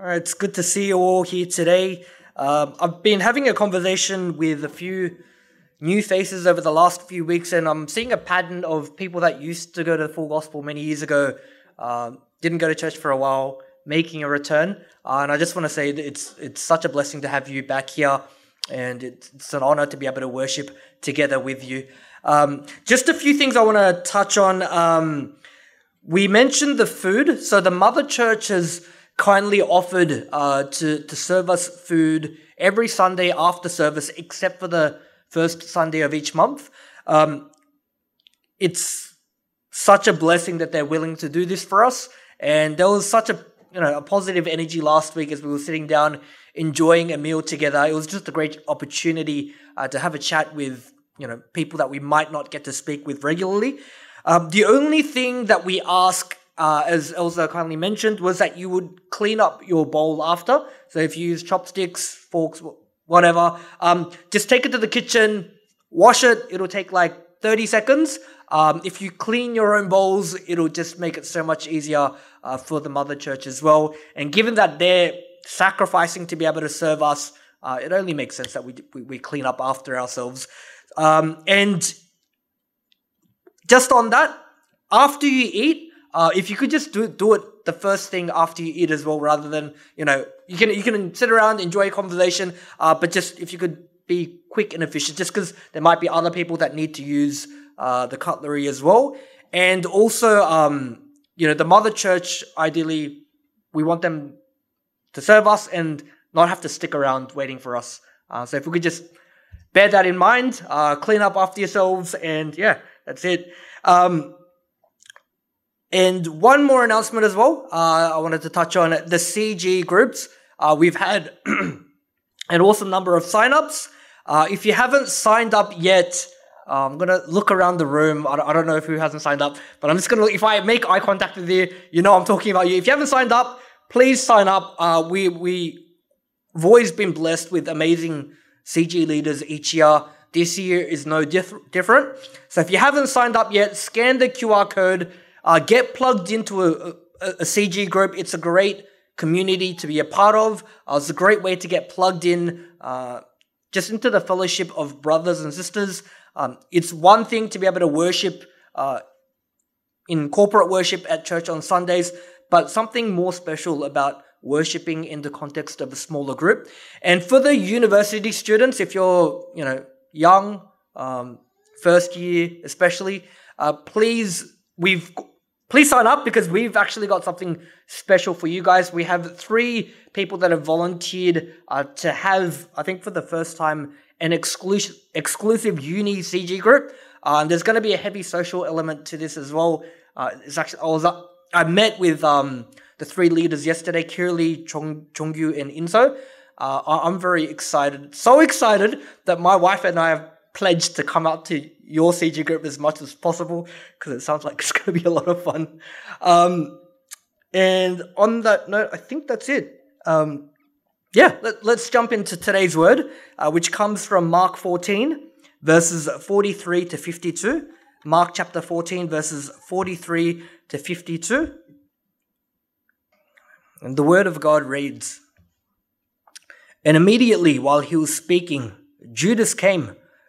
It's good to see you all here today. Um, I've been having a conversation with a few new faces over the last few weeks, and I'm seeing a pattern of people that used to go to the full gospel many years ago, um, didn't go to church for a while, making a return. Uh, and I just want to say that it's it's such a blessing to have you back here, and it's, it's an honor to be able to worship together with you. Um, just a few things I want to touch on. Um, we mentioned the food, so the mother church has kindly offered uh, to, to serve us food every Sunday after service, except for the first Sunday of each month. Um, it's such a blessing that they're willing to do this for us. And there was such a you know a positive energy last week as we were sitting down enjoying a meal together. It was just a great opportunity uh, to have a chat with you know people that we might not get to speak with regularly. Um, the only thing that we ask uh, as Elsa kindly mentioned, was that you would clean up your bowl after. So if you use chopsticks, forks, whatever, um, just take it to the kitchen, wash it. It'll take like 30 seconds. Um, if you clean your own bowls, it'll just make it so much easier uh, for the mother church as well. And given that they're sacrificing to be able to serve us, uh, it only makes sense that we, we, we clean up after ourselves. Um, and just on that, after you eat, uh, if you could just do do it the first thing after you eat as well, rather than you know you can you can sit around enjoy a conversation, uh, but just if you could be quick and efficient, just because there might be other people that need to use uh, the cutlery as well, and also um, you know the mother church ideally we want them to serve us and not have to stick around waiting for us. Uh, so if we could just bear that in mind, uh, clean up after yourselves, and yeah, that's it. Um, and one more announcement as well. Uh, I wanted to touch on the CG groups. Uh, we've had an awesome number of signups. Uh, if you haven't signed up yet, uh, I'm gonna look around the room. I don't, I don't know if who hasn't signed up, but I'm just gonna. If I make eye contact with you, you know I'm talking about you. If you haven't signed up, please sign up. Uh, we we have always been blessed with amazing CG leaders each year. This year is no diff- different. So if you haven't signed up yet, scan the QR code uh, get plugged into a, a, a, CG group. It's a great community to be a part of. Uh, it's a great way to get plugged in uh, just into the fellowship of brothers and sisters. Um, it's one thing to be able to worship uh, in corporate worship at church on Sundays, but something more special about worshiping in the context of a smaller group. And for the university students, if you're you know young, um, first year especially, uh, please we've Please sign up because we've actually got something special for you guys. We have three people that have volunteered uh, to have, I think for the first time, an exclusive exclusive uni CG group. Uh, there's going to be a heavy social element to this as well. Uh, it's actually I was uh, I met with um, the three leaders yesterday, Kirli, Chong Chongyu, and Inso. Uh, I'm very excited, so excited that my wife and I have pledged to come out to your CG group as much as possible because it sounds like it's going to be a lot of fun. Um, and on that note, I think that's it. Um, yeah, let, us jump into today's word, uh, which comes from Mark 14, verses 43 to 52. Mark chapter 14, verses 43 to 52. And the word of God reads And immediately while he was speaking, Judas came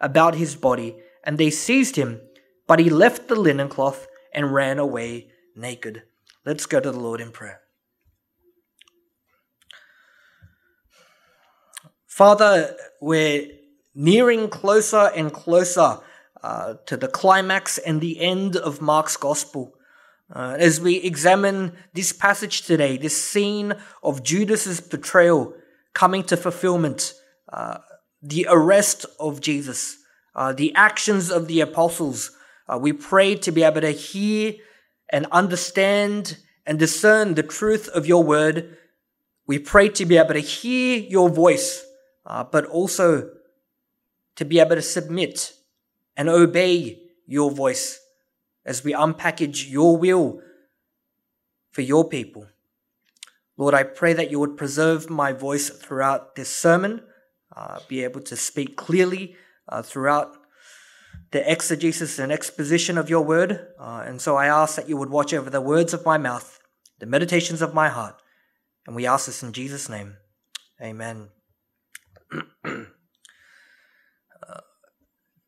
about his body, and they seized him, but he left the linen cloth and ran away naked. Let's go to the Lord in prayer. Father, we're nearing closer and closer uh, to the climax and the end of Mark's gospel. Uh, as we examine this passage today, this scene of Judas's betrayal coming to fulfillment, uh, the arrest of Jesus, uh, the actions of the apostles, uh, we pray to be able to hear and understand and discern the truth of your word. We pray to be able to hear your voice, uh, but also to be able to submit and obey your voice as we unpackage your will for your people. Lord, I pray that you would preserve my voice throughout this sermon, uh, be able to speak clearly uh, throughout the exegesis and exposition of your word. Uh, and so I ask that you would watch over the words of my mouth, the meditations of my heart. And we ask this in Jesus' name. Amen. uh,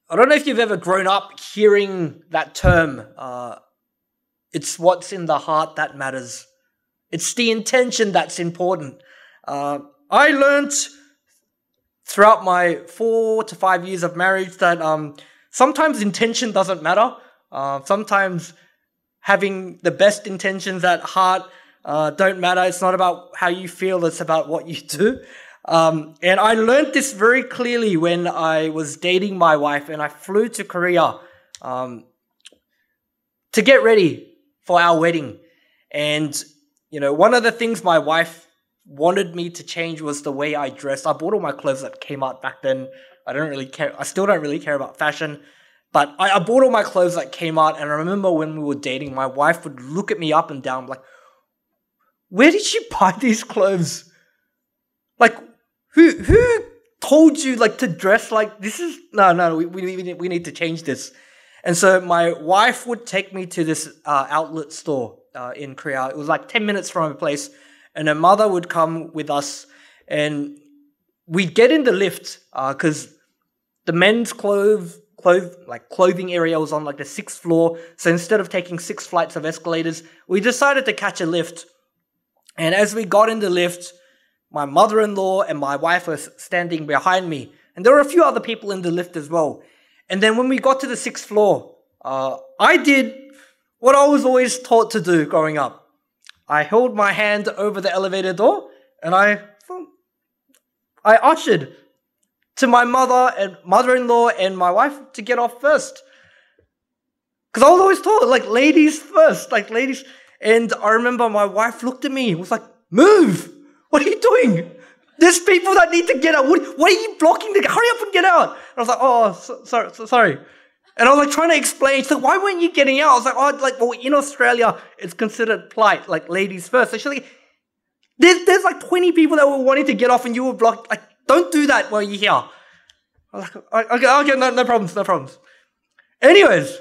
I don't know if you've ever grown up hearing that term. Uh, it's what's in the heart that matters. It's the intention that's important. Uh, I learned throughout my four to five years of marriage that um, sometimes intention doesn't matter. Uh, sometimes having the best intentions at heart uh, don't matter. It's not about how you feel, it's about what you do. Um, and I learned this very clearly when I was dating my wife and I flew to Korea um, to get ready for our wedding. And, you know, one of the things my wife wanted me to change was the way I dressed. I bought all my clothes came out back then. I don't really care. I still don't really care about fashion. But I, I bought all my clothes came out, and I remember when we were dating, my wife would look at me up and down, like, "Where did you buy these clothes? Like, who who told you like to dress like this? Is no, no, we we need, we need to change this." And so my wife would take me to this uh, outlet store uh, in Korea. It was like ten minutes from my place, and her mother would come with us, and we'd get in the lift because uh, the men's clothes clothes like clothing area was on like the sixth floor. So instead of taking six flights of escalators, we decided to catch a lift. And as we got in the lift, my mother-in-law and my wife were standing behind me, and there were a few other people in the lift as well. And then when we got to the sixth floor, uh, I did what I was always taught to do growing up. I held my hand over the elevator door, and I I ushered to my mother and mother-in-law and my wife to get off first. Because I was always told, like, ladies first, like, ladies. And I remember my wife looked at me, was like, move! What are you doing? There's people that need to get out. What, what are you blocking? The, hurry up and get out. And I was like, oh, so, sorry, so, sorry. And I was like trying to explain. She's like, why weren't you getting out? I was like, oh, like, well, in Australia, it's considered polite, like ladies first. So she's like, there's, there's like 20 people that were wanting to get off and you were blocked. Like, don't do that while you're here. I was like, okay, okay, no, no problems, no problems. Anyways,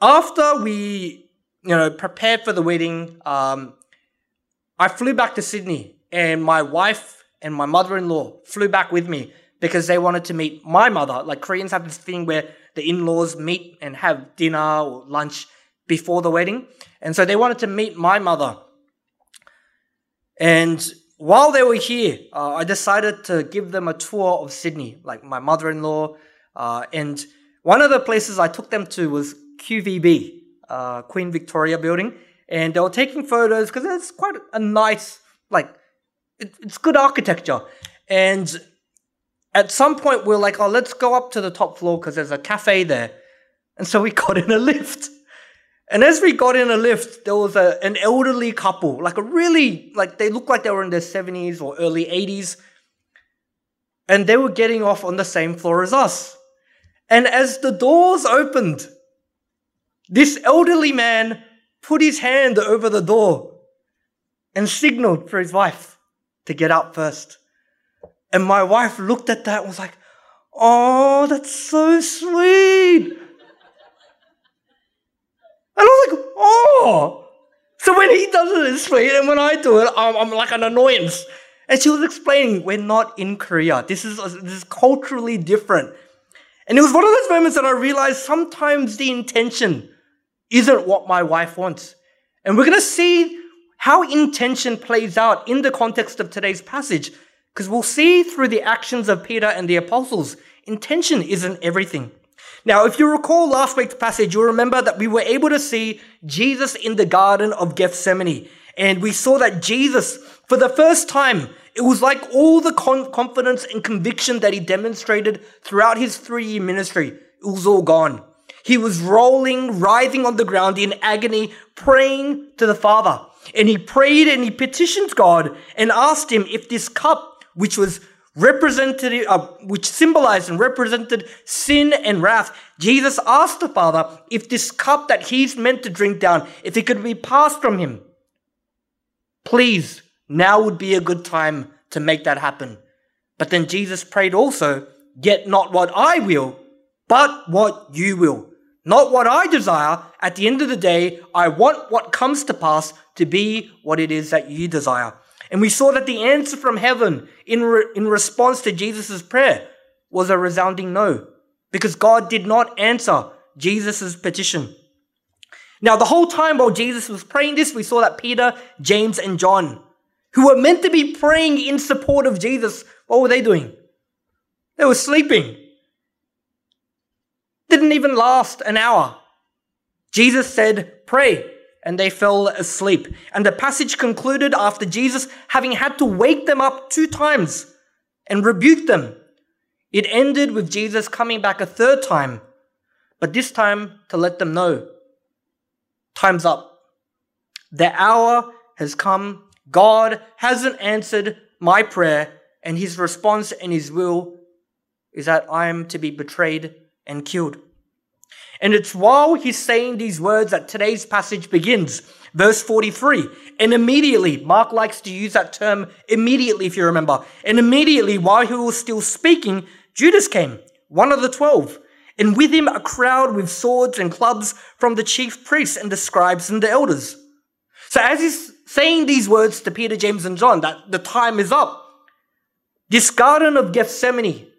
after we, you know, prepared for the wedding, um, I flew back to Sydney, and my wife and my mother-in-law flew back with me because they wanted to meet my mother. Like Koreans have this thing where the in-laws meet and have dinner or lunch before the wedding, and so they wanted to meet my mother. And while they were here, uh, I decided to give them a tour of Sydney, like my mother in law. Uh, and one of the places I took them to was QVB, uh, Queen Victoria Building. And they were taking photos because it's quite a nice, like, it, it's good architecture. And at some point, we we're like, oh, let's go up to the top floor because there's a cafe there. And so we got in a lift. And as we got in a lift, there was a, an elderly couple, like a really, like they looked like they were in their 70s or early 80s. And they were getting off on the same floor as us. And as the doors opened, this elderly man put his hand over the door and signaled for his wife to get out first. And my wife looked at that and was like, Oh, that's so sweet. And I was like, oh. So when he does it, it's sweet, and when I do it, I'm, I'm like an annoyance. And she was explaining, we're not in Korea. This is, this is culturally different. And it was one of those moments that I realized sometimes the intention isn't what my wife wants. And we're going to see how intention plays out in the context of today's passage. Because we'll see through the actions of Peter and the apostles intention isn't everything. Now, if you recall last week's passage, you'll remember that we were able to see Jesus in the Garden of Gethsemane. And we saw that Jesus, for the first time, it was like all the confidence and conviction that he demonstrated throughout his three year ministry, it was all gone. He was rolling, writhing on the ground in agony, praying to the Father. And he prayed and he petitioned God and asked him if this cup, which was represented, uh, which symbolized and represented sin and wrath, Jesus asked the Father if this cup that he's meant to drink down, if it could be passed from him. Please, now would be a good time to make that happen. But then Jesus prayed also, Yet not what I will, but what you will. Not what I desire. At the end of the day, I want what comes to pass to be what it is that you desire. And we saw that the answer from heaven in, re- in response to Jesus' prayer was a resounding no, because God did not answer Jesus' petition. Now, the whole time while Jesus was praying this, we saw that Peter, James, and John, who were meant to be praying in support of Jesus, what were they doing? They were sleeping. Didn't even last an hour. Jesus said, Pray, and they fell asleep. And the passage concluded after Jesus having had to wake them up two times and rebuke them. It ended with Jesus coming back a third time, but this time to let them know time's up. The hour has come. God hasn't answered my prayer, and his response and his will is that I am to be betrayed and killed. And it's while he's saying these words that today's passage begins. Verse 43. And immediately, Mark likes to use that term immediately, if you remember. And immediately, while he was still speaking, Judas came, one of the twelve. And with him, a crowd with swords and clubs from the chief priests and the scribes and the elders. So as he's saying these words to Peter, James, and John, that the time is up, this Garden of Gethsemane,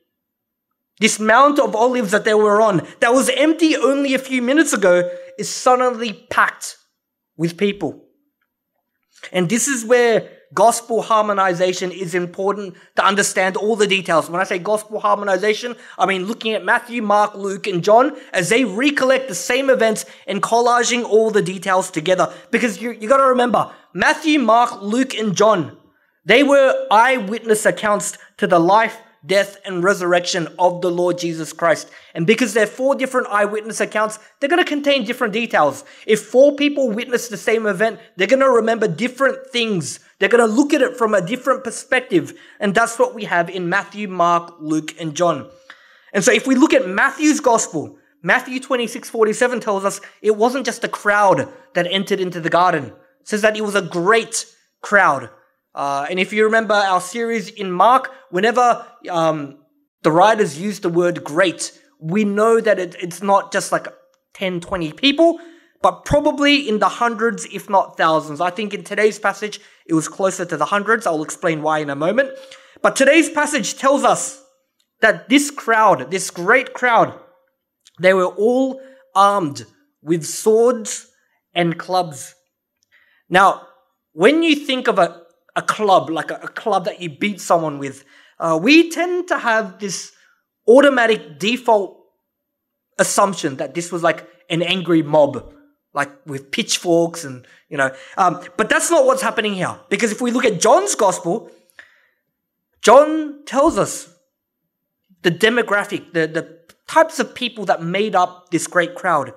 this Mount of Olives that they were on, that was empty only a few minutes ago, is suddenly packed with people. And this is where gospel harmonization is important to understand all the details. When I say gospel harmonization, I mean looking at Matthew, Mark, Luke, and John as they recollect the same events and collaging all the details together. Because you, you gotta remember, Matthew, Mark, Luke, and John, they were eyewitness accounts to the life, death, and resurrection of the Lord Jesus Christ. And because they're four different eyewitness accounts, they're going to contain different details. If four people witness the same event, they're going to remember different things. They're going to look at it from a different perspective. And that's what we have in Matthew, Mark, Luke, and John. And so if we look at Matthew's gospel, Matthew 26, 47 tells us it wasn't just a crowd that entered into the garden. It says that it was a great crowd. Uh, and if you remember our series in Mark, whenever um, the writers use the word great, we know that it, it's not just like 10, 20 people, but probably in the hundreds, if not thousands. I think in today's passage, it was closer to the hundreds. I'll explain why in a moment. But today's passage tells us that this crowd, this great crowd, they were all armed with swords and clubs. Now, when you think of a a club, like a, a club that you beat someone with, uh, we tend to have this automatic default assumption that this was like an angry mob, like with pitchforks and, you know. Um, but that's not what's happening here. Because if we look at John's gospel, John tells us the demographic, the, the types of people that made up this great crowd.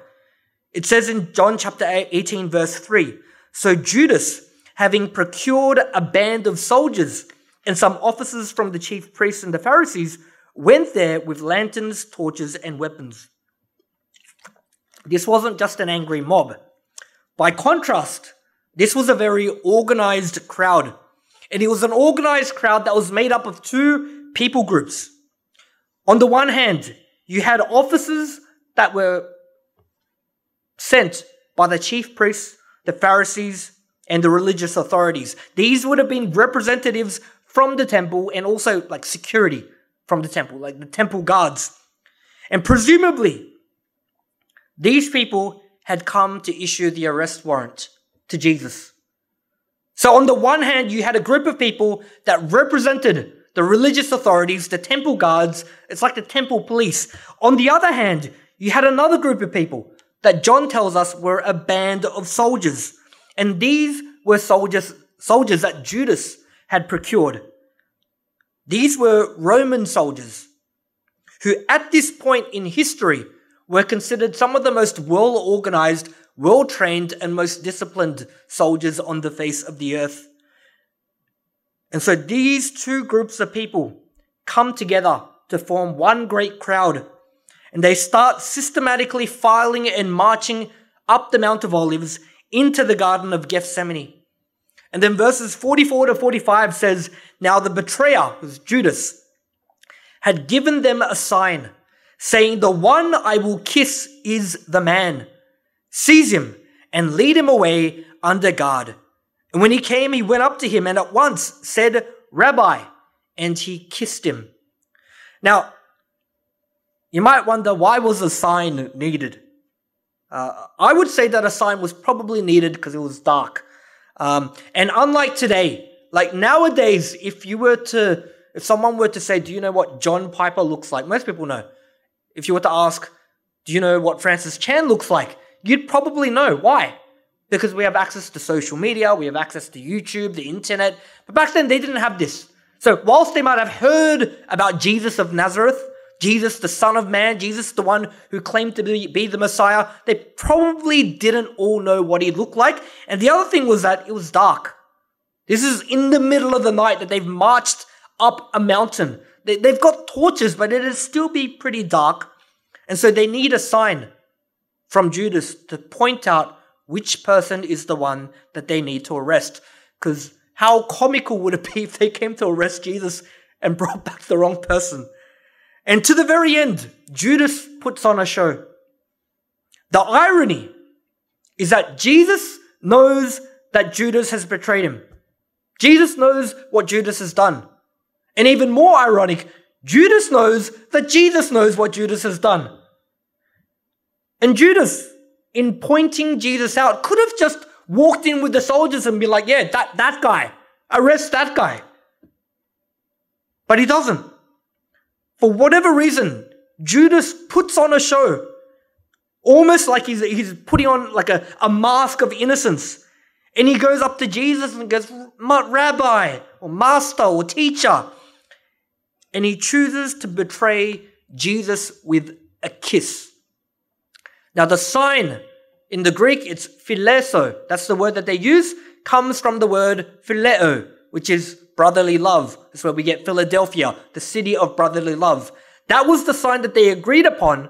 It says in John chapter 18, verse 3 So Judas, having procured a band of soldiers and some officers from the chief priests and the Pharisees, went there with lanterns, torches, and weapons. This wasn't just an angry mob. By contrast, this was a very organized crowd. And it was an organized crowd that was made up of two people groups. On the one hand, you had officers that were sent by the chief priests, the Pharisees, and the religious authorities. These would have been representatives from the temple and also like security from the temple, like the temple guards. And presumably, these people had come to issue the arrest warrant to Jesus. So, on the one hand, you had a group of people that represented the religious authorities, the temple guards. It's like the temple police. On the other hand, you had another group of people that John tells us were a band of soldiers. And these were soldiers, soldiers that Judas had procured. These were Roman soldiers who, at this point in history, were considered some of the most well organized, well trained, and most disciplined soldiers on the face of the earth. And so these two groups of people come together to form one great crowd. And they start systematically filing and marching up the Mount of Olives into the Garden of Gethsemane. And then verses 44 to 45 says, Now the betrayer, was Judas, had given them a sign, saying, The one I will kiss is the man. Seize him and lead him away under guard. And when he came, he went up to him and at once said, Rabbi, and he kissed him. Now, you might wonder why was a sign needed? Uh, I would say that a sign was probably needed because it was dark. Um, and unlike today, like nowadays, if you were to, if someone were to say, Do you know what John Piper looks like? Most people know. If you were to ask, Do you know what Francis Chan looks like? You'd probably know. Why? because we have access to social media, we have access to YouTube, the internet. But back then, they didn't have this. So, whilst they might have heard about Jesus of Nazareth, Jesus, the Son of Man, Jesus, the one who claimed to be, be the Messiah, they probably didn't all know what he looked like. And the other thing was that it was dark. This is in the middle of the night that they've marched up a mountain. They, they've got torches, but it'll still be pretty dark. And so they need a sign from Judas to point out which person is the one that they need to arrest. Because how comical would it be if they came to arrest Jesus and brought back the wrong person? And to the very end, Judas puts on a show. The irony is that Jesus knows that Judas has betrayed him. Jesus knows what Judas has done. And even more ironic, Judas knows that Jesus knows what Judas has done. And Judas in pointing Jesus out, could have just walked in with the soldiers and be like, yeah, that, that guy, arrest that guy. But he doesn't. For whatever reason, Judas puts on a show, almost like he's, he's putting on like a, a mask of innocence. And he goes up to Jesus and goes, Rabbi, or Master, or Teacher. And he chooses to betray Jesus with a kiss. Now, the sign in the Greek, it's phileso. That's the word that they use, comes from the word phileo, which is brotherly love. That's where we get Philadelphia, the city of brotherly love. That was the sign that they agreed upon.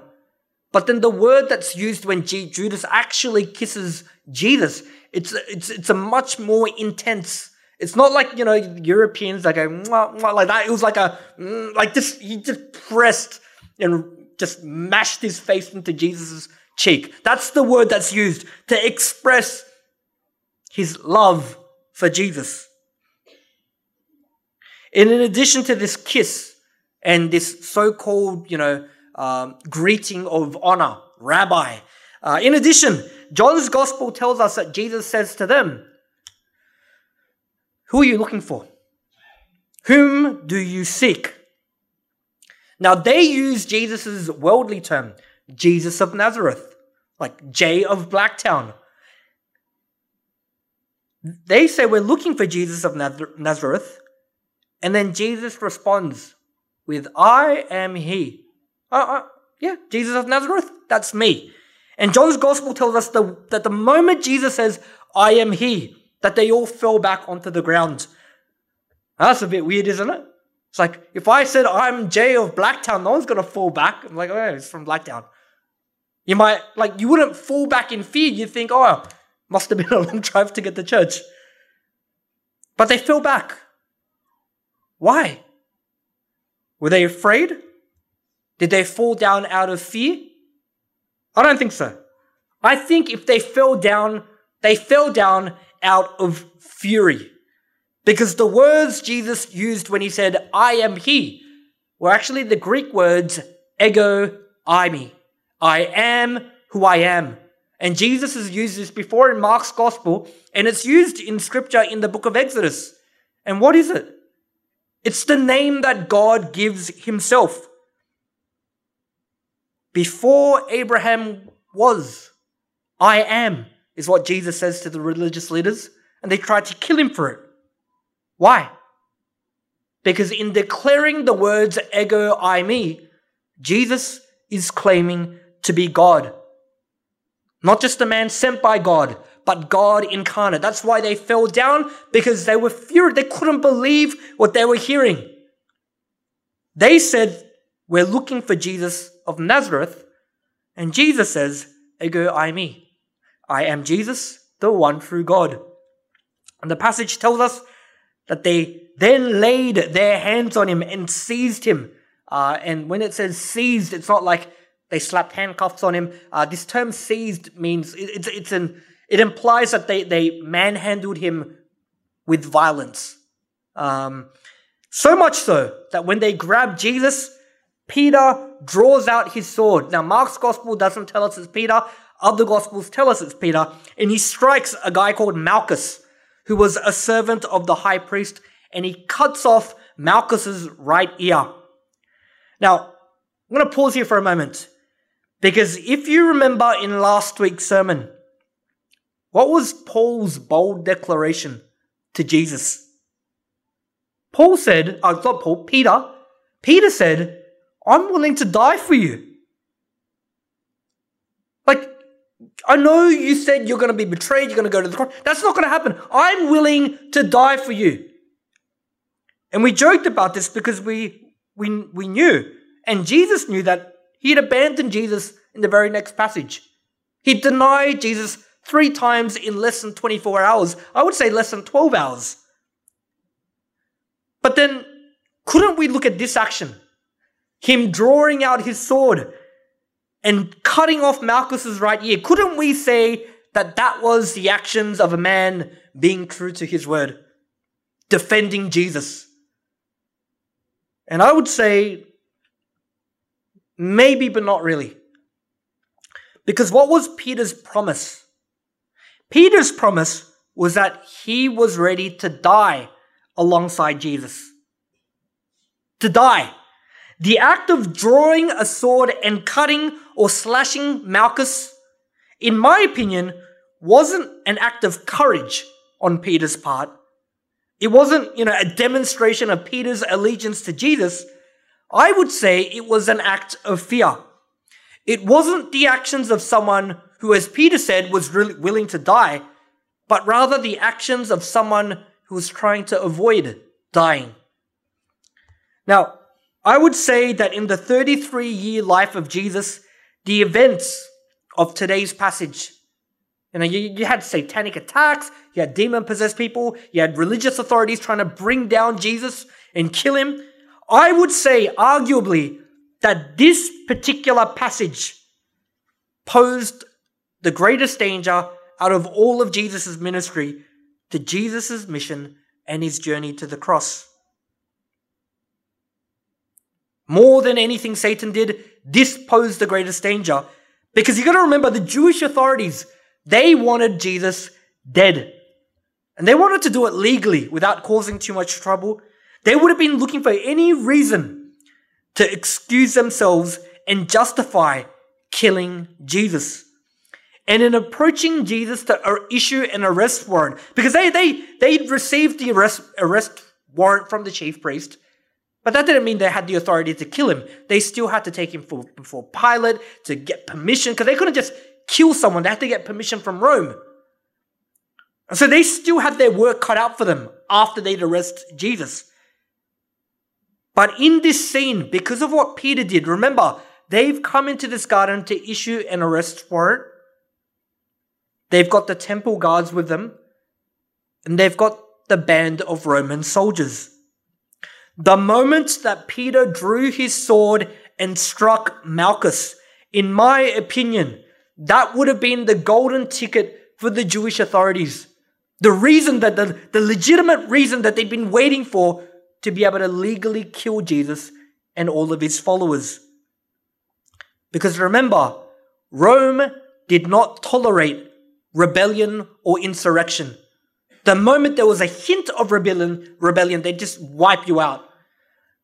But then the word that's used when G- Judas actually kisses Jesus, it's, it's, it's a much more intense. It's not like, you know, Europeans like a, like that. It was like a, mm, like this, he just pressed and just mashed his face into Jesus' cheek. That's the word that's used to express his love for Jesus. And in addition to this kiss and this so called, you know, um, greeting of honor, rabbi, uh, in addition, John's gospel tells us that Jesus says to them, Who are you looking for? Whom do you seek? Now, they use Jesus' worldly term, Jesus of Nazareth, like Jay of Blacktown. They say we're looking for Jesus of Nazareth, and then Jesus responds with, I am he. Uh, uh, yeah, Jesus of Nazareth, that's me. And John's gospel tells us the, that the moment Jesus says, I am he, that they all fell back onto the ground. That's a bit weird, isn't it? It's like, if I said I'm Jay of Blacktown, no one's going to fall back. I'm like, oh, it's from Blacktown. You might, like, you wouldn't fall back in fear. You'd think, oh, must have been a long drive to get to church. But they fell back. Why? Were they afraid? Did they fall down out of fear? I don't think so. I think if they fell down, they fell down out of fury. Because the words Jesus used when he said, I am he, were actually the Greek words ego eimi. I am who I am. And Jesus has used this before in Mark's gospel, and it's used in scripture in the book of Exodus. And what is it? It's the name that God gives himself. Before Abraham was, I am, is what Jesus says to the religious leaders, and they tried to kill him for it. Why? Because in declaring the words ego eimi, Jesus is claiming to be God. Not just a man sent by God, but God incarnate. That's why they fell down because they were furious. They couldn't believe what they were hearing. They said, We're looking for Jesus of Nazareth. And Jesus says, Ego eimi. I am Jesus, the one true God. And the passage tells us that they then laid their hands on him and seized him. Uh, and when it says seized, it's not like they slapped handcuffs on him. Uh, this term seized means it, it's, it's an, it implies that they, they manhandled him with violence. Um, so much so that when they grab Jesus, Peter draws out his sword. Now, Mark's gospel doesn't tell us it's Peter. Other gospels tell us it's Peter. And he strikes a guy called Malchus, who was a servant of the high priest, and he cuts off Malchus's right ear. Now, I'm going to pause here for a moment. Because if you remember in last week's sermon, what was Paul's bold declaration to Jesus? Paul said, I thought Paul, Peter, Peter said, I'm willing to die for you. Like, I know you said you're going to be betrayed, you're going to go to the cross. That's not going to happen. I'm willing to die for you. And we joked about this because we, we, we knew, and Jesus knew that he had abandoned Jesus in the very next passage. He denied Jesus three times in less than 24 hours. I would say less than 12 hours. But then, couldn't we look at this action? Him drawing out his sword and cutting off Malchus's right ear. Couldn't we say that that was the actions of a man being true to his word, defending Jesus? And I would say maybe, but not really. Because what was Peter's promise? Peter's promise was that he was ready to die alongside Jesus. To die. The act of drawing a sword and cutting or slashing Malchus, in my opinion, wasn't an act of courage on Peter's part. It wasn't, you know, a demonstration of Peter's allegiance to Jesus. I would say it was an act of fear. It wasn't the actions of someone who, as Peter said, was really willing to die, but rather the actions of someone who was trying to avoid dying. Now, I would say that in the 33 year life of Jesus, the events of today's passage, you know, you, you had satanic attacks, you had demon possessed people, you had religious authorities trying to bring down Jesus and kill him. I would say, arguably, that this particular passage posed the greatest danger out of all of Jesus' ministry to Jesus' mission and his journey to the cross. More than anything Satan did, this posed the greatest danger. Because you gotta remember, the Jewish authorities, they wanted Jesus dead. And they wanted to do it legally without causing too much trouble. They would have been looking for any reason to excuse themselves and justify killing Jesus. And in approaching Jesus to issue an arrest warrant, because they, they, they'd received the arrest, arrest warrant from the chief priest, but that didn't mean they had the authority to kill him. They still had to take him for, before Pilate to get permission, because they couldn't just kill someone. They had to get permission from Rome. And so they still had their work cut out for them after they'd arrest Jesus. But in this scene, because of what Peter did, remember, they've come into this garden to issue an arrest warrant. They've got the temple guards with them, and they've got the band of Roman soldiers. The moment that Peter drew his sword and struck Malchus, in my opinion, that would have been the golden ticket for the Jewish authorities. The reason that the, the legitimate reason that they've been waiting for to be able to legally kill Jesus and all of his followers. Because remember, Rome did not tolerate rebellion or insurrection. The moment there was a hint of rebellion, rebellion, they just wipe you out.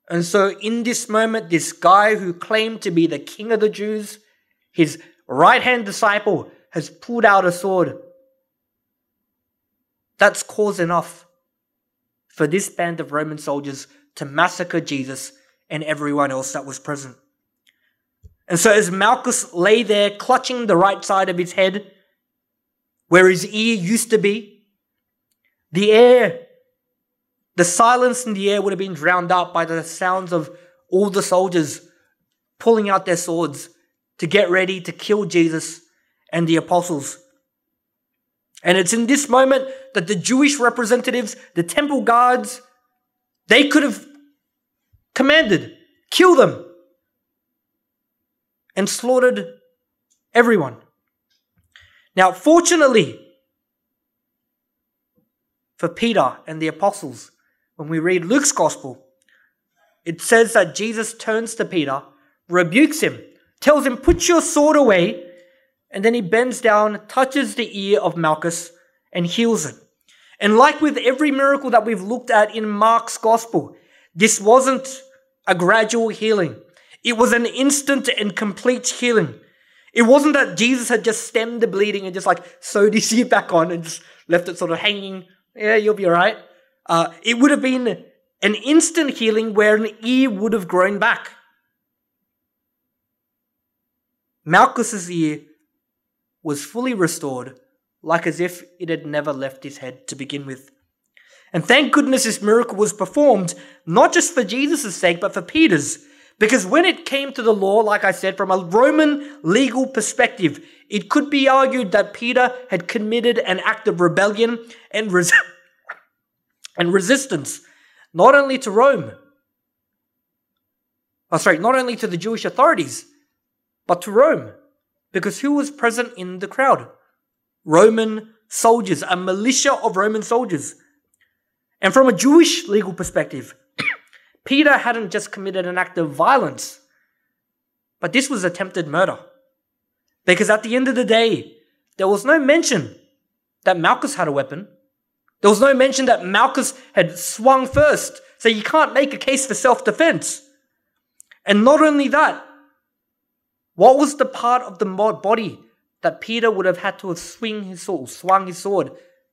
And so, in this moment, this guy who claimed to be the king of the Jews, his right hand disciple, has pulled out a sword. That's cause enough for this band of Roman soldiers to massacre Jesus and everyone else that was present. And so, as Malchus lay there clutching the right side of his head, where his ear used to be, the air the silence in the air would have been drowned out by the sounds of all the soldiers pulling out their swords to get ready to kill Jesus and the apostles. And it's in this moment that the Jewish representatives, the temple guards, they could have commanded, kill them, and slaughtered everyone. Now, fortunately for Peter and the apostles, when we read Luke's gospel, it says that Jesus turns to Peter, rebukes him, tells him, Put your sword away, and then he bends down, touches the ear of Malchus, and heals it. And like with every miracle that we've looked at in Mark's gospel, this wasn't a gradual healing. It was an instant and complete healing. It wasn't that Jesus had just stemmed the bleeding and just like sewed his ear back on and just left it sort of hanging. Yeah, you'll be all right. Uh, it would have been an instant healing where an ear would have grown back. Malchus's ear was fully restored, like as if it had never left his head to begin with. And thank goodness this miracle was performed, not just for Jesus' sake, but for Peter's. Because when it came to the law, like I said, from a Roman legal perspective, it could be argued that Peter had committed an act of rebellion and res- and resistance, not only to Rome, oh, sorry, not only to the Jewish authorities, but to Rome. Because who was present in the crowd? Roman soldiers, a militia of Roman soldiers. And from a Jewish legal perspective, Peter hadn't just committed an act of violence, but this was attempted murder. Because at the end of the day, there was no mention that Malchus had a weapon. There was no mention that Malchus had swung first, so you can't make a case for self defense. And not only that, what was the part of the body that Peter would have had to have swing his sword, swung his sword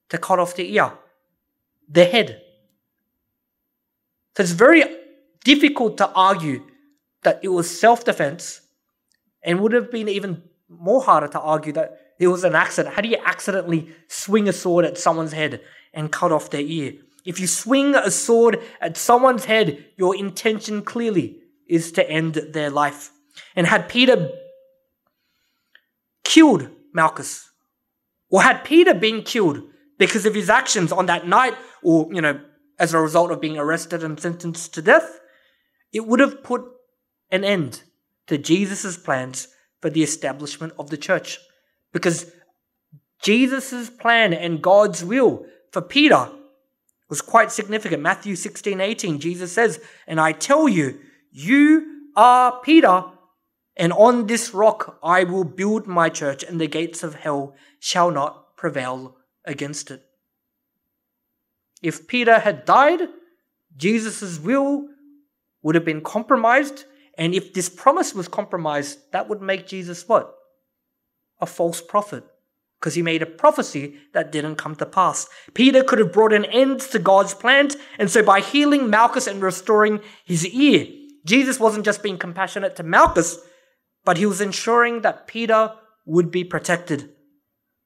to cut off the ear? The head. So it's very difficult to argue that it was self defense and would have been even more harder to argue that it was an accident. How do you accidentally swing a sword at someone's head and cut off their ear. If you swing a sword at someone's head, your intention clearly is to end their life. And had Peter killed Malchus, or had Peter been killed because of his actions on that night, or, you know, as a result of being arrested and sentenced to death, it would have put an end to Jesus' plans for the establishment of the church. Because Jesus' plan and God's will for Peter was quite significant. Matthew 16, 18, Jesus says, And I tell you, you are Peter, and on this rock I will build my church, and the gates of hell shall not prevail against it. If Peter had died, Jesus' will would have been compromised. And if this promise was compromised, that would make Jesus what? A false prophet because he made a prophecy that didn't come to pass. Peter could have brought an end to God's plan. and so by healing Malchus and restoring his ear, Jesus wasn't just being compassionate to Malchus, but he was ensuring that Peter would be protected.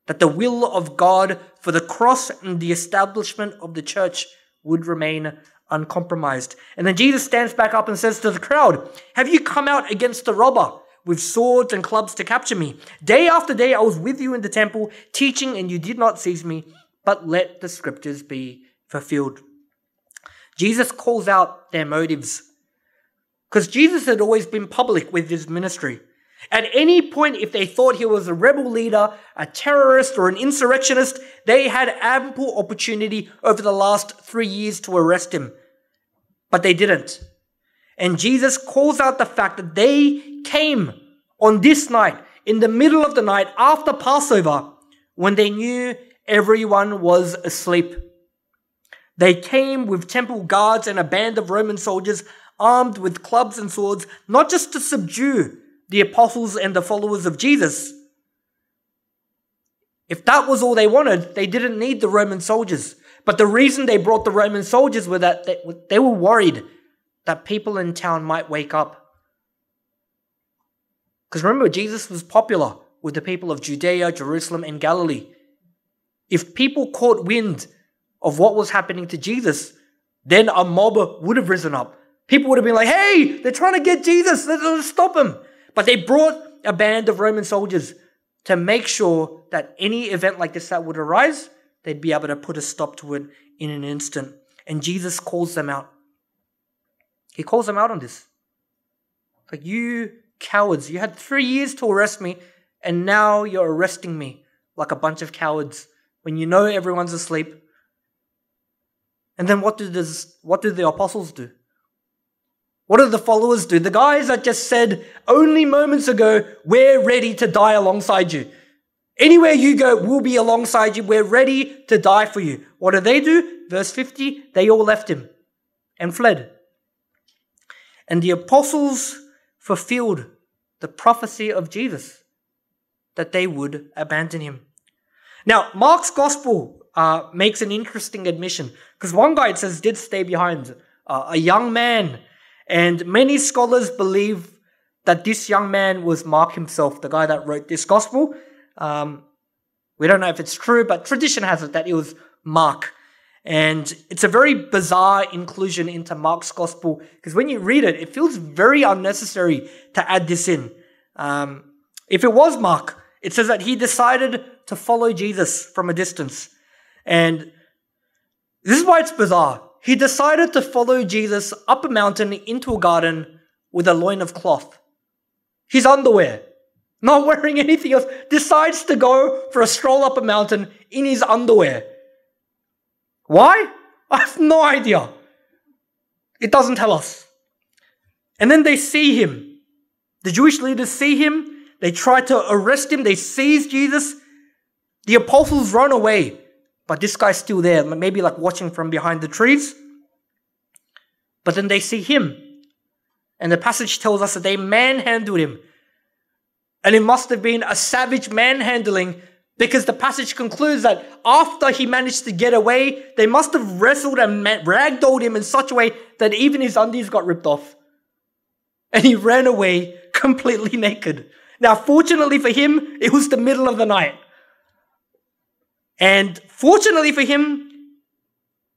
That the will of God for the cross and the establishment of the church would remain uncompromised. And then Jesus stands back up and says to the crowd, Have you come out against the robber? with swords and clubs to capture me. Day after day I was with you in the temple, teaching, and you did not seize me, but let the scriptures be fulfilled. Jesus calls out their motives. Because Jesus had always been public with his ministry. At any point, if they thought he was a rebel leader, a terrorist, or an insurrectionist, they had ample opportunity over the last three years to arrest him. But they didn't. And Jesus calls out the fact that they came on this night, in the middle of the night after Passover, when they knew everyone was asleep. They came with temple guards and a band of Roman soldiers armed with clubs and swords, not just to subdue the apostles and the followers of Jesus. If that was all they wanted, they didn't need the Roman soldiers. But the reason they brought the Roman soldiers was that they, they were worried that people in town might wake up. Because remember, Jesus was popular with the people of Judea, Jerusalem, and Galilee. If people caught wind of what was happening to Jesus, then a mob would have risen up. People would have been like, hey, they're trying to get Jesus, let's stop him. But they brought a band of Roman soldiers to make sure that any event like this that would arise, they'd be able to put a stop to it in an instant. And Jesus calls them out. He calls them out on this. Like, you cowards, you had three years to arrest me, and now you're arresting me like a bunch of cowards when you know everyone's asleep. And then what do, this, what do the apostles do? What do the followers do? The guys that just said only moments ago, we're ready to die alongside you. Anywhere you go, we'll be alongside you. We're ready to die for you. What do they do? Verse 50 they all left him and fled. And the apostles fulfilled the prophecy of Jesus that they would abandon him. Now, Mark's gospel uh, makes an interesting admission because one guy it says did stay behind, uh, a young man and many scholars believe that this young man was Mark himself, the guy that wrote this gospel. Um, we don't know if it's true, but tradition has it that it was Mark. And it's a very bizarre inclusion into Mark's gospel because when you read it, it feels very unnecessary to add this in. Um, if it was Mark, it says that he decided to follow Jesus from a distance. And this is why it's bizarre he decided to follow Jesus up a mountain into a garden with a loin of cloth. His underwear, not wearing anything else, decides to go for a stroll up a mountain in his underwear. Why? I have no idea. It doesn't tell us. And then they see him. The Jewish leaders see him. They try to arrest him. They seize Jesus. The apostles run away. But this guy's still there, maybe like watching from behind the trees. But then they see him. And the passage tells us that they manhandled him. And it must have been a savage manhandling because the passage concludes that after he managed to get away, they must have wrestled and ragdolled him in such a way that even his undies got ripped off. And he ran away completely naked. Now, fortunately for him, it was the middle of the night. And fortunately for him,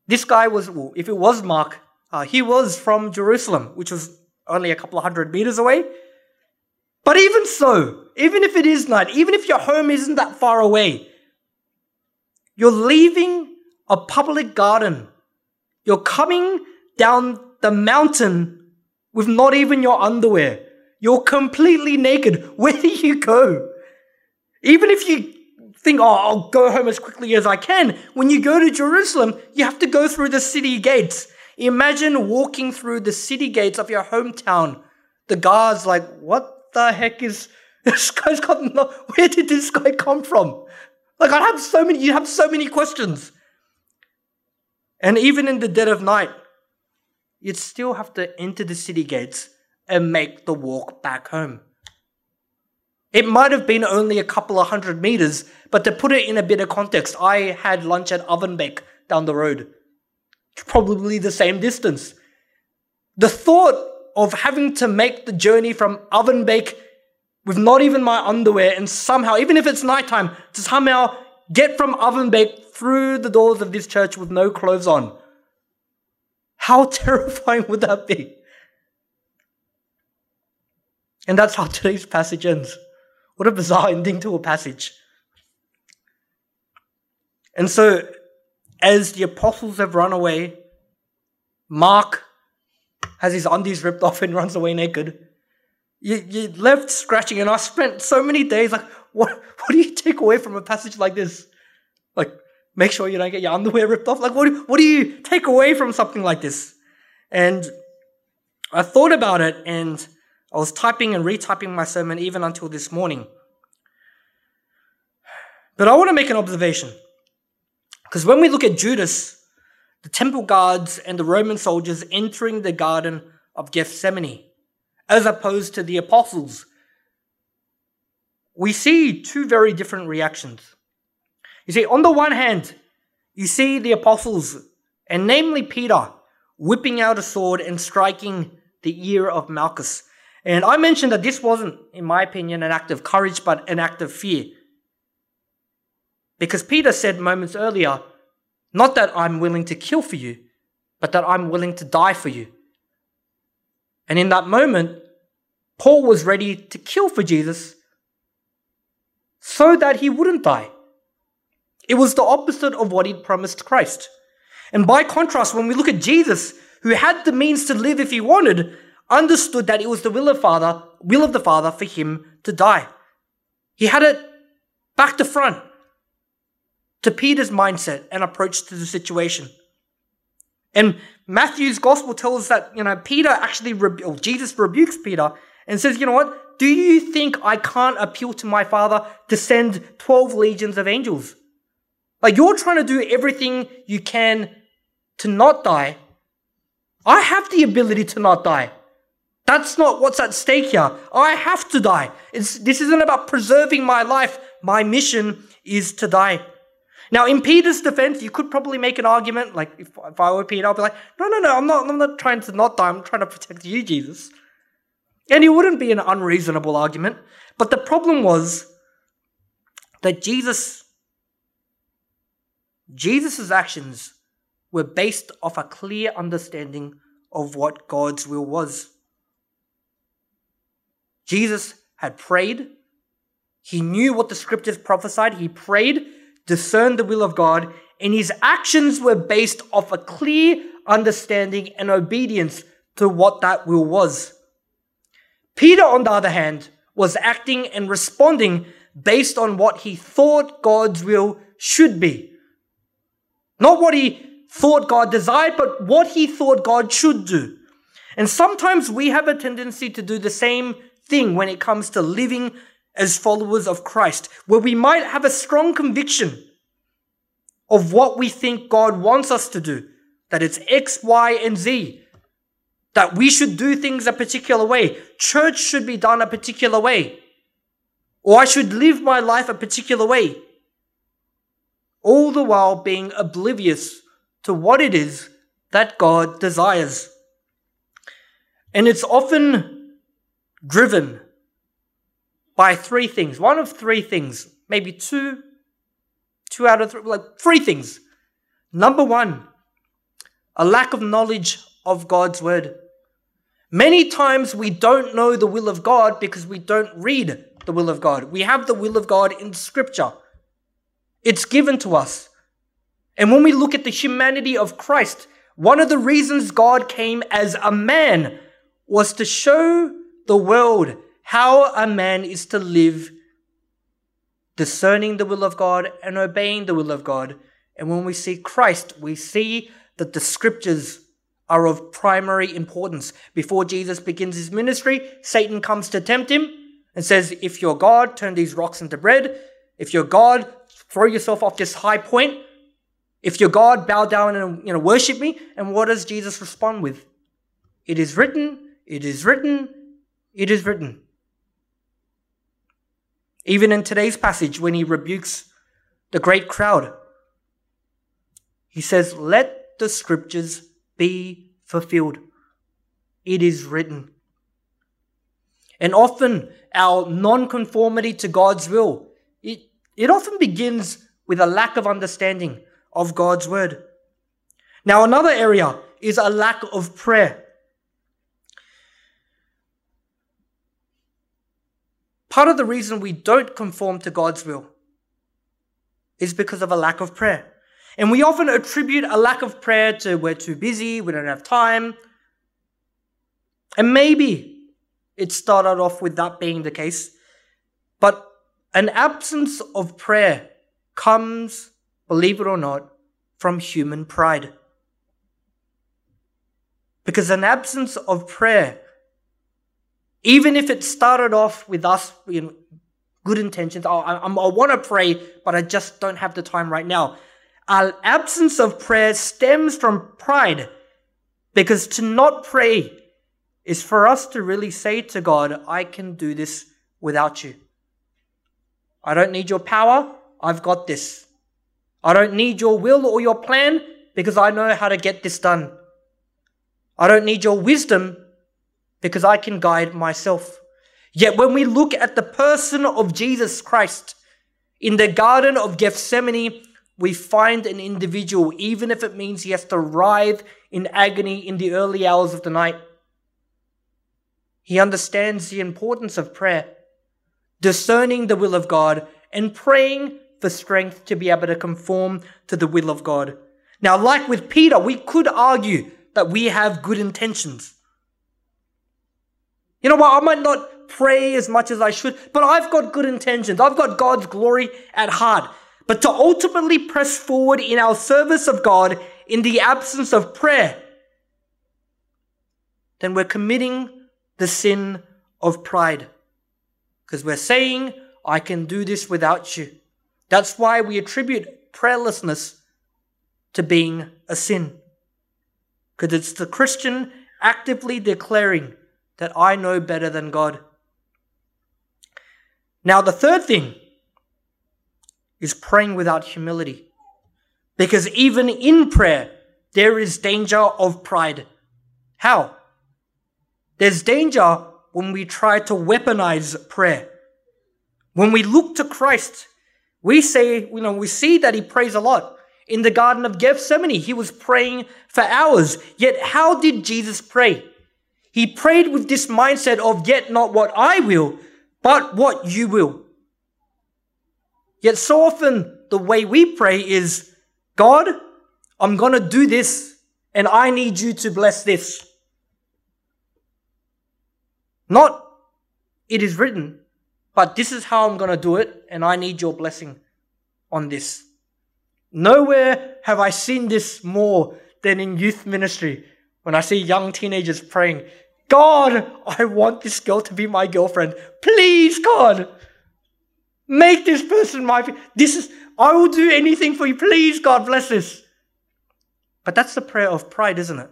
this guy was, well, if it was Mark, uh, he was from Jerusalem, which was only a couple of hundred meters away. But even so, even if it is night, even if your home isn't that far away, you're leaving a public garden. You're coming down the mountain with not even your underwear. You're completely naked. Where do you go? Even if you think, oh, I'll go home as quickly as I can. When you go to Jerusalem, you have to go through the city gates. Imagine walking through the city gates of your hometown. The guards like, what the heck is this guy's got no, where did this guy come from? Like I have so many you have so many questions. And even in the dead of night, you'd still have to enter the city gates and make the walk back home. It might have been only a couple of hundred meters, but to put it in a bit of context, I had lunch at Ovenbake down the road. Probably the same distance. The thought of having to make the journey from Ovenbake with not even my underwear and somehow, even if it's nighttime, to somehow get from Ovenbake through the doors of this church with no clothes on. How terrifying would that be? And that's how today's passage ends. What a bizarre ending to a passage. And so, as the apostles have run away, Mark has his undies ripped off and runs away naked. You, you left scratching, and I spent so many days like, what, what do you take away from a passage like this? Like, make sure you don't get your underwear ripped off. Like, what, what do you take away from something like this? And I thought about it, and I was typing and retyping my sermon even until this morning. But I want to make an observation. Because when we look at Judas, the temple guards and the Roman soldiers entering the Garden of Gethsemane, as opposed to the apostles, we see two very different reactions. You see, on the one hand, you see the apostles, and namely Peter, whipping out a sword and striking the ear of Malchus. And I mentioned that this wasn't, in my opinion, an act of courage, but an act of fear. Because Peter said moments earlier, not that I'm willing to kill for you, but that I'm willing to die for you. And in that moment, Paul was ready to kill for Jesus so that he wouldn't die. It was the opposite of what he'd promised Christ. And by contrast, when we look at Jesus, who had the means to live if he wanted, understood that it was the will of Father, will of the Father for him to die. He had it back to front to Peter's mindset and approach to the situation. And Matthew's gospel tells us that, you know, Peter actually, or Jesus rebukes Peter and says, you know what? Do you think I can't appeal to my Father to send 12 legions of angels? Like, you're trying to do everything you can to not die. I have the ability to not die. That's not what's at stake here. I have to die. It's, this isn't about preserving my life. My mission is to die. Now, in Peter's defense, you could probably make an argument, like if, if I were Peter, I'd be like, no, no, no, I'm not, I'm not trying to not die. I'm trying to protect you, Jesus. And it wouldn't be an unreasonable argument. But the problem was that Jesus, Jesus' actions were based off a clear understanding of what God's will was. Jesus had prayed. He knew what the scriptures prophesied. He prayed, discerned the will of God, and his actions were based off a clear understanding and obedience to what that will was. Peter, on the other hand, was acting and responding based on what he thought God's will should be. Not what he thought God desired, but what he thought God should do. And sometimes we have a tendency to do the same thing when it comes to living as followers of Christ, where we might have a strong conviction of what we think God wants us to do, that it's X, Y, and Z, that we should do things a particular way, church should be done a particular way, or I should live my life a particular way, all the while being oblivious to what it is that God desires. And it's often driven by three things. One of three things, maybe two, two out of three, like three things. Number one, a lack of knowledge of God's word. Many times we don't know the will of God because we don't read the will of God. We have the will of God in scripture. It's given to us. And when we look at the humanity of Christ, one of the reasons God came as a man was to show the world how a man is to live discerning the will of God and obeying the will of God. And when we see Christ, we see that the scriptures are of primary importance. Before Jesus begins his ministry, Satan comes to tempt him and says, If you're God, turn these rocks into bread. If you're God, throw yourself off this high point. If you're God, bow down and you know worship me. And what does Jesus respond with? It is written, it is written, it is written. Even in today's passage, when he rebukes the great crowd, he says, Let the scriptures be fulfilled. It is written. And often our non-conformity to God's will, it, it often begins with a lack of understanding of God's word. Now, another area is a lack of prayer. Part of the reason we don't conform to God's will is because of a lack of prayer. And we often attribute a lack of prayer to we're too busy, we don't have time. And maybe it started off with that being the case. But an absence of prayer comes believe it or not, from human pride. Because an absence of prayer, even if it started off with us, you know, good intentions, oh, I, I, want to pray, but I just don't have the time right now. Our absence of prayer stems from pride. Because to not pray is for us to really say to God, I can do this without you. I don't need your power. I've got this. I don't need your will or your plan because I know how to get this done. I don't need your wisdom because I can guide myself. Yet when we look at the person of Jesus Christ in the Garden of Gethsemane, we find an individual, even if it means he has to writhe in agony in the early hours of the night. He understands the importance of prayer, discerning the will of God, and praying for strength to be able to conform to the will of God. Now, like with Peter, we could argue that we have good intentions. You know what? I might not pray as much as I should, but I've got good intentions. I've got God's glory at heart. But to ultimately press forward in our service of God in the absence of prayer, then we're committing the sin of pride. Because we're saying, I can do this without you. That's why we attribute prayerlessness to being a sin. Because it's the Christian actively declaring that I know better than God. Now, the third thing is praying without humility. Because even in prayer, there is danger of pride. How? There's danger when we try to weaponize prayer. When we look to Christ, we say, you know, we see that he prays a lot. In the Garden of Gethsemane, he was praying for hours. Yet, how did Jesus pray? He prayed with this mindset of, Yet not what I will, but what you will. Yet, so often, the way we pray is, God, I'm going to do this, and I need you to bless this. Not, it is written, but this is how I'm going to do it, and I need your blessing on this. Nowhere have I seen this more than in youth ministry when I see young teenagers praying, God, I want this girl to be my girlfriend. Please, God, make this person my. This is. I will do anything for you. Please, God, bless this. But that's the prayer of pride, isn't it?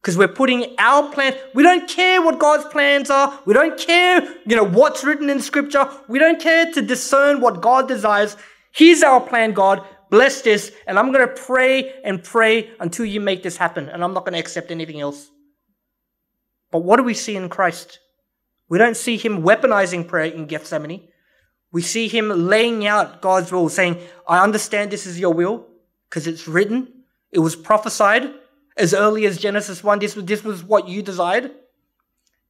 Because we're putting our plan. We don't care what God's plans are. We don't care, you know, what's written in Scripture. We don't care to discern what God desires. Here's our plan, God. Bless this, and I'm going to pray and pray until you make this happen, and I'm not going to accept anything else. But what do we see in Christ? We don't see him weaponizing prayer in Gethsemane. We see him laying out God's will, saying, I understand this is your will because it's written, it was prophesied as early as Genesis 1. This, this was what you desired.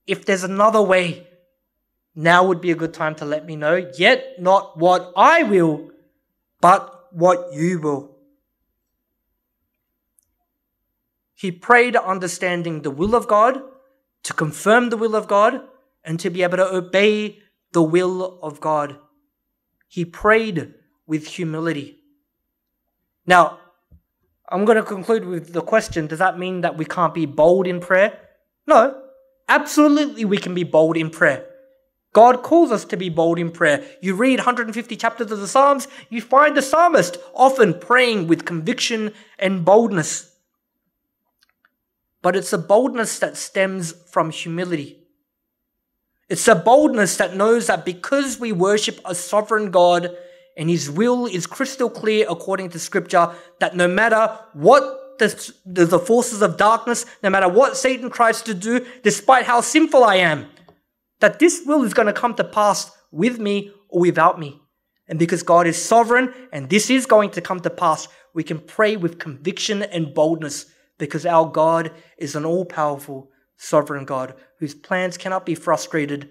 If there's another way, now would be a good time to let me know. Yet not what I will, but what you will. He prayed understanding the will of God to confirm the will of God and to be able to obey the will of God. He prayed with humility. Now, I'm going to conclude with the question Does that mean that we can't be bold in prayer? No, absolutely we can be bold in prayer. God calls us to be bold in prayer. You read 150 chapters of the Psalms, you find the psalmist often praying with conviction and boldness but it's a boldness that stems from humility. It's a boldness that knows that because we worship a sovereign God and his will is crystal clear according to scripture, that no matter what the, the forces of darkness, no matter what Satan tries to do, despite how sinful I am, that this will is going to come to pass with me or without me. And because God is sovereign and this is going to come to pass, we can pray with conviction and boldness because our God is an all powerful, sovereign God whose plans cannot be frustrated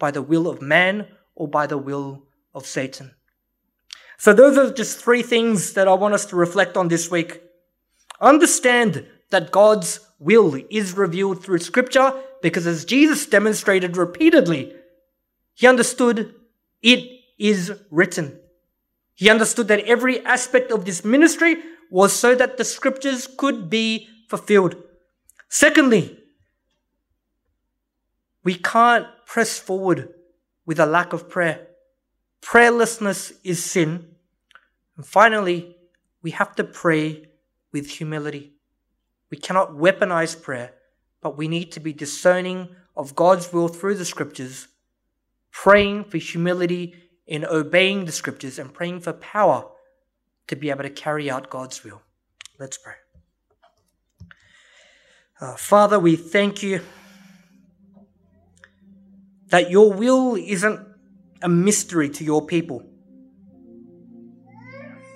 by the will of man or by the will of Satan. So, those are just three things that I want us to reflect on this week. Understand that God's will is revealed through Scripture because, as Jesus demonstrated repeatedly, he understood it is written. He understood that every aspect of this ministry was so that the scriptures could be fulfilled. Secondly, we can't press forward with a lack of prayer. Prayerlessness is sin. And finally, we have to pray with humility. We cannot weaponize prayer, but we need to be discerning of God's will through the scriptures, praying for humility in obeying the scriptures, and praying for power to be able to carry out God's will. Let's pray. Uh, Father, we thank you that your will isn't a mystery to your people,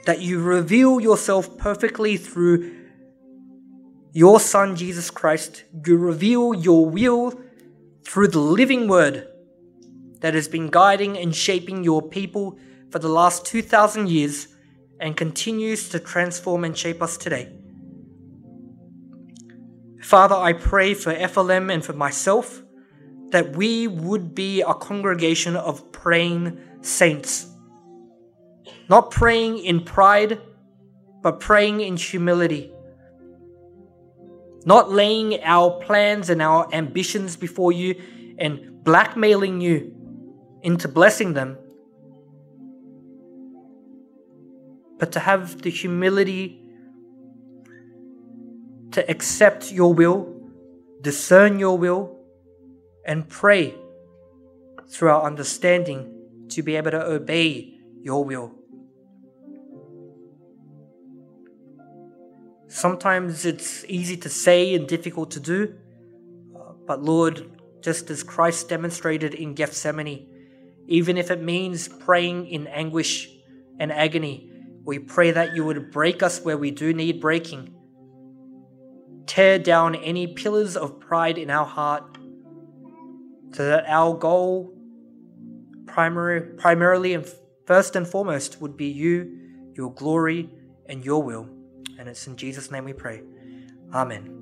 that you reveal yourself perfectly through your Son, Jesus Christ. You reveal your will through the living word that has been guiding and shaping your people for the last 2,000 years and continues to transform and shape us today. Father, I pray for FLM and for myself that we would be a congregation of praying saints. Not praying in pride, but praying in humility. Not laying our plans and our ambitions before you and blackmailing you into blessing them, but to have the humility to accept your will, discern your will, and pray through our understanding to be able to obey your will. Sometimes it's easy to say and difficult to do, but Lord, just as Christ demonstrated in Gethsemane, even if it means praying in anguish and agony, we pray that you would break us where we do need breaking tear down any pillars of pride in our heart so that our goal primary, primarily and first and foremost would be you, your glory, and your will. And it's in Jesus' name we pray. Amen.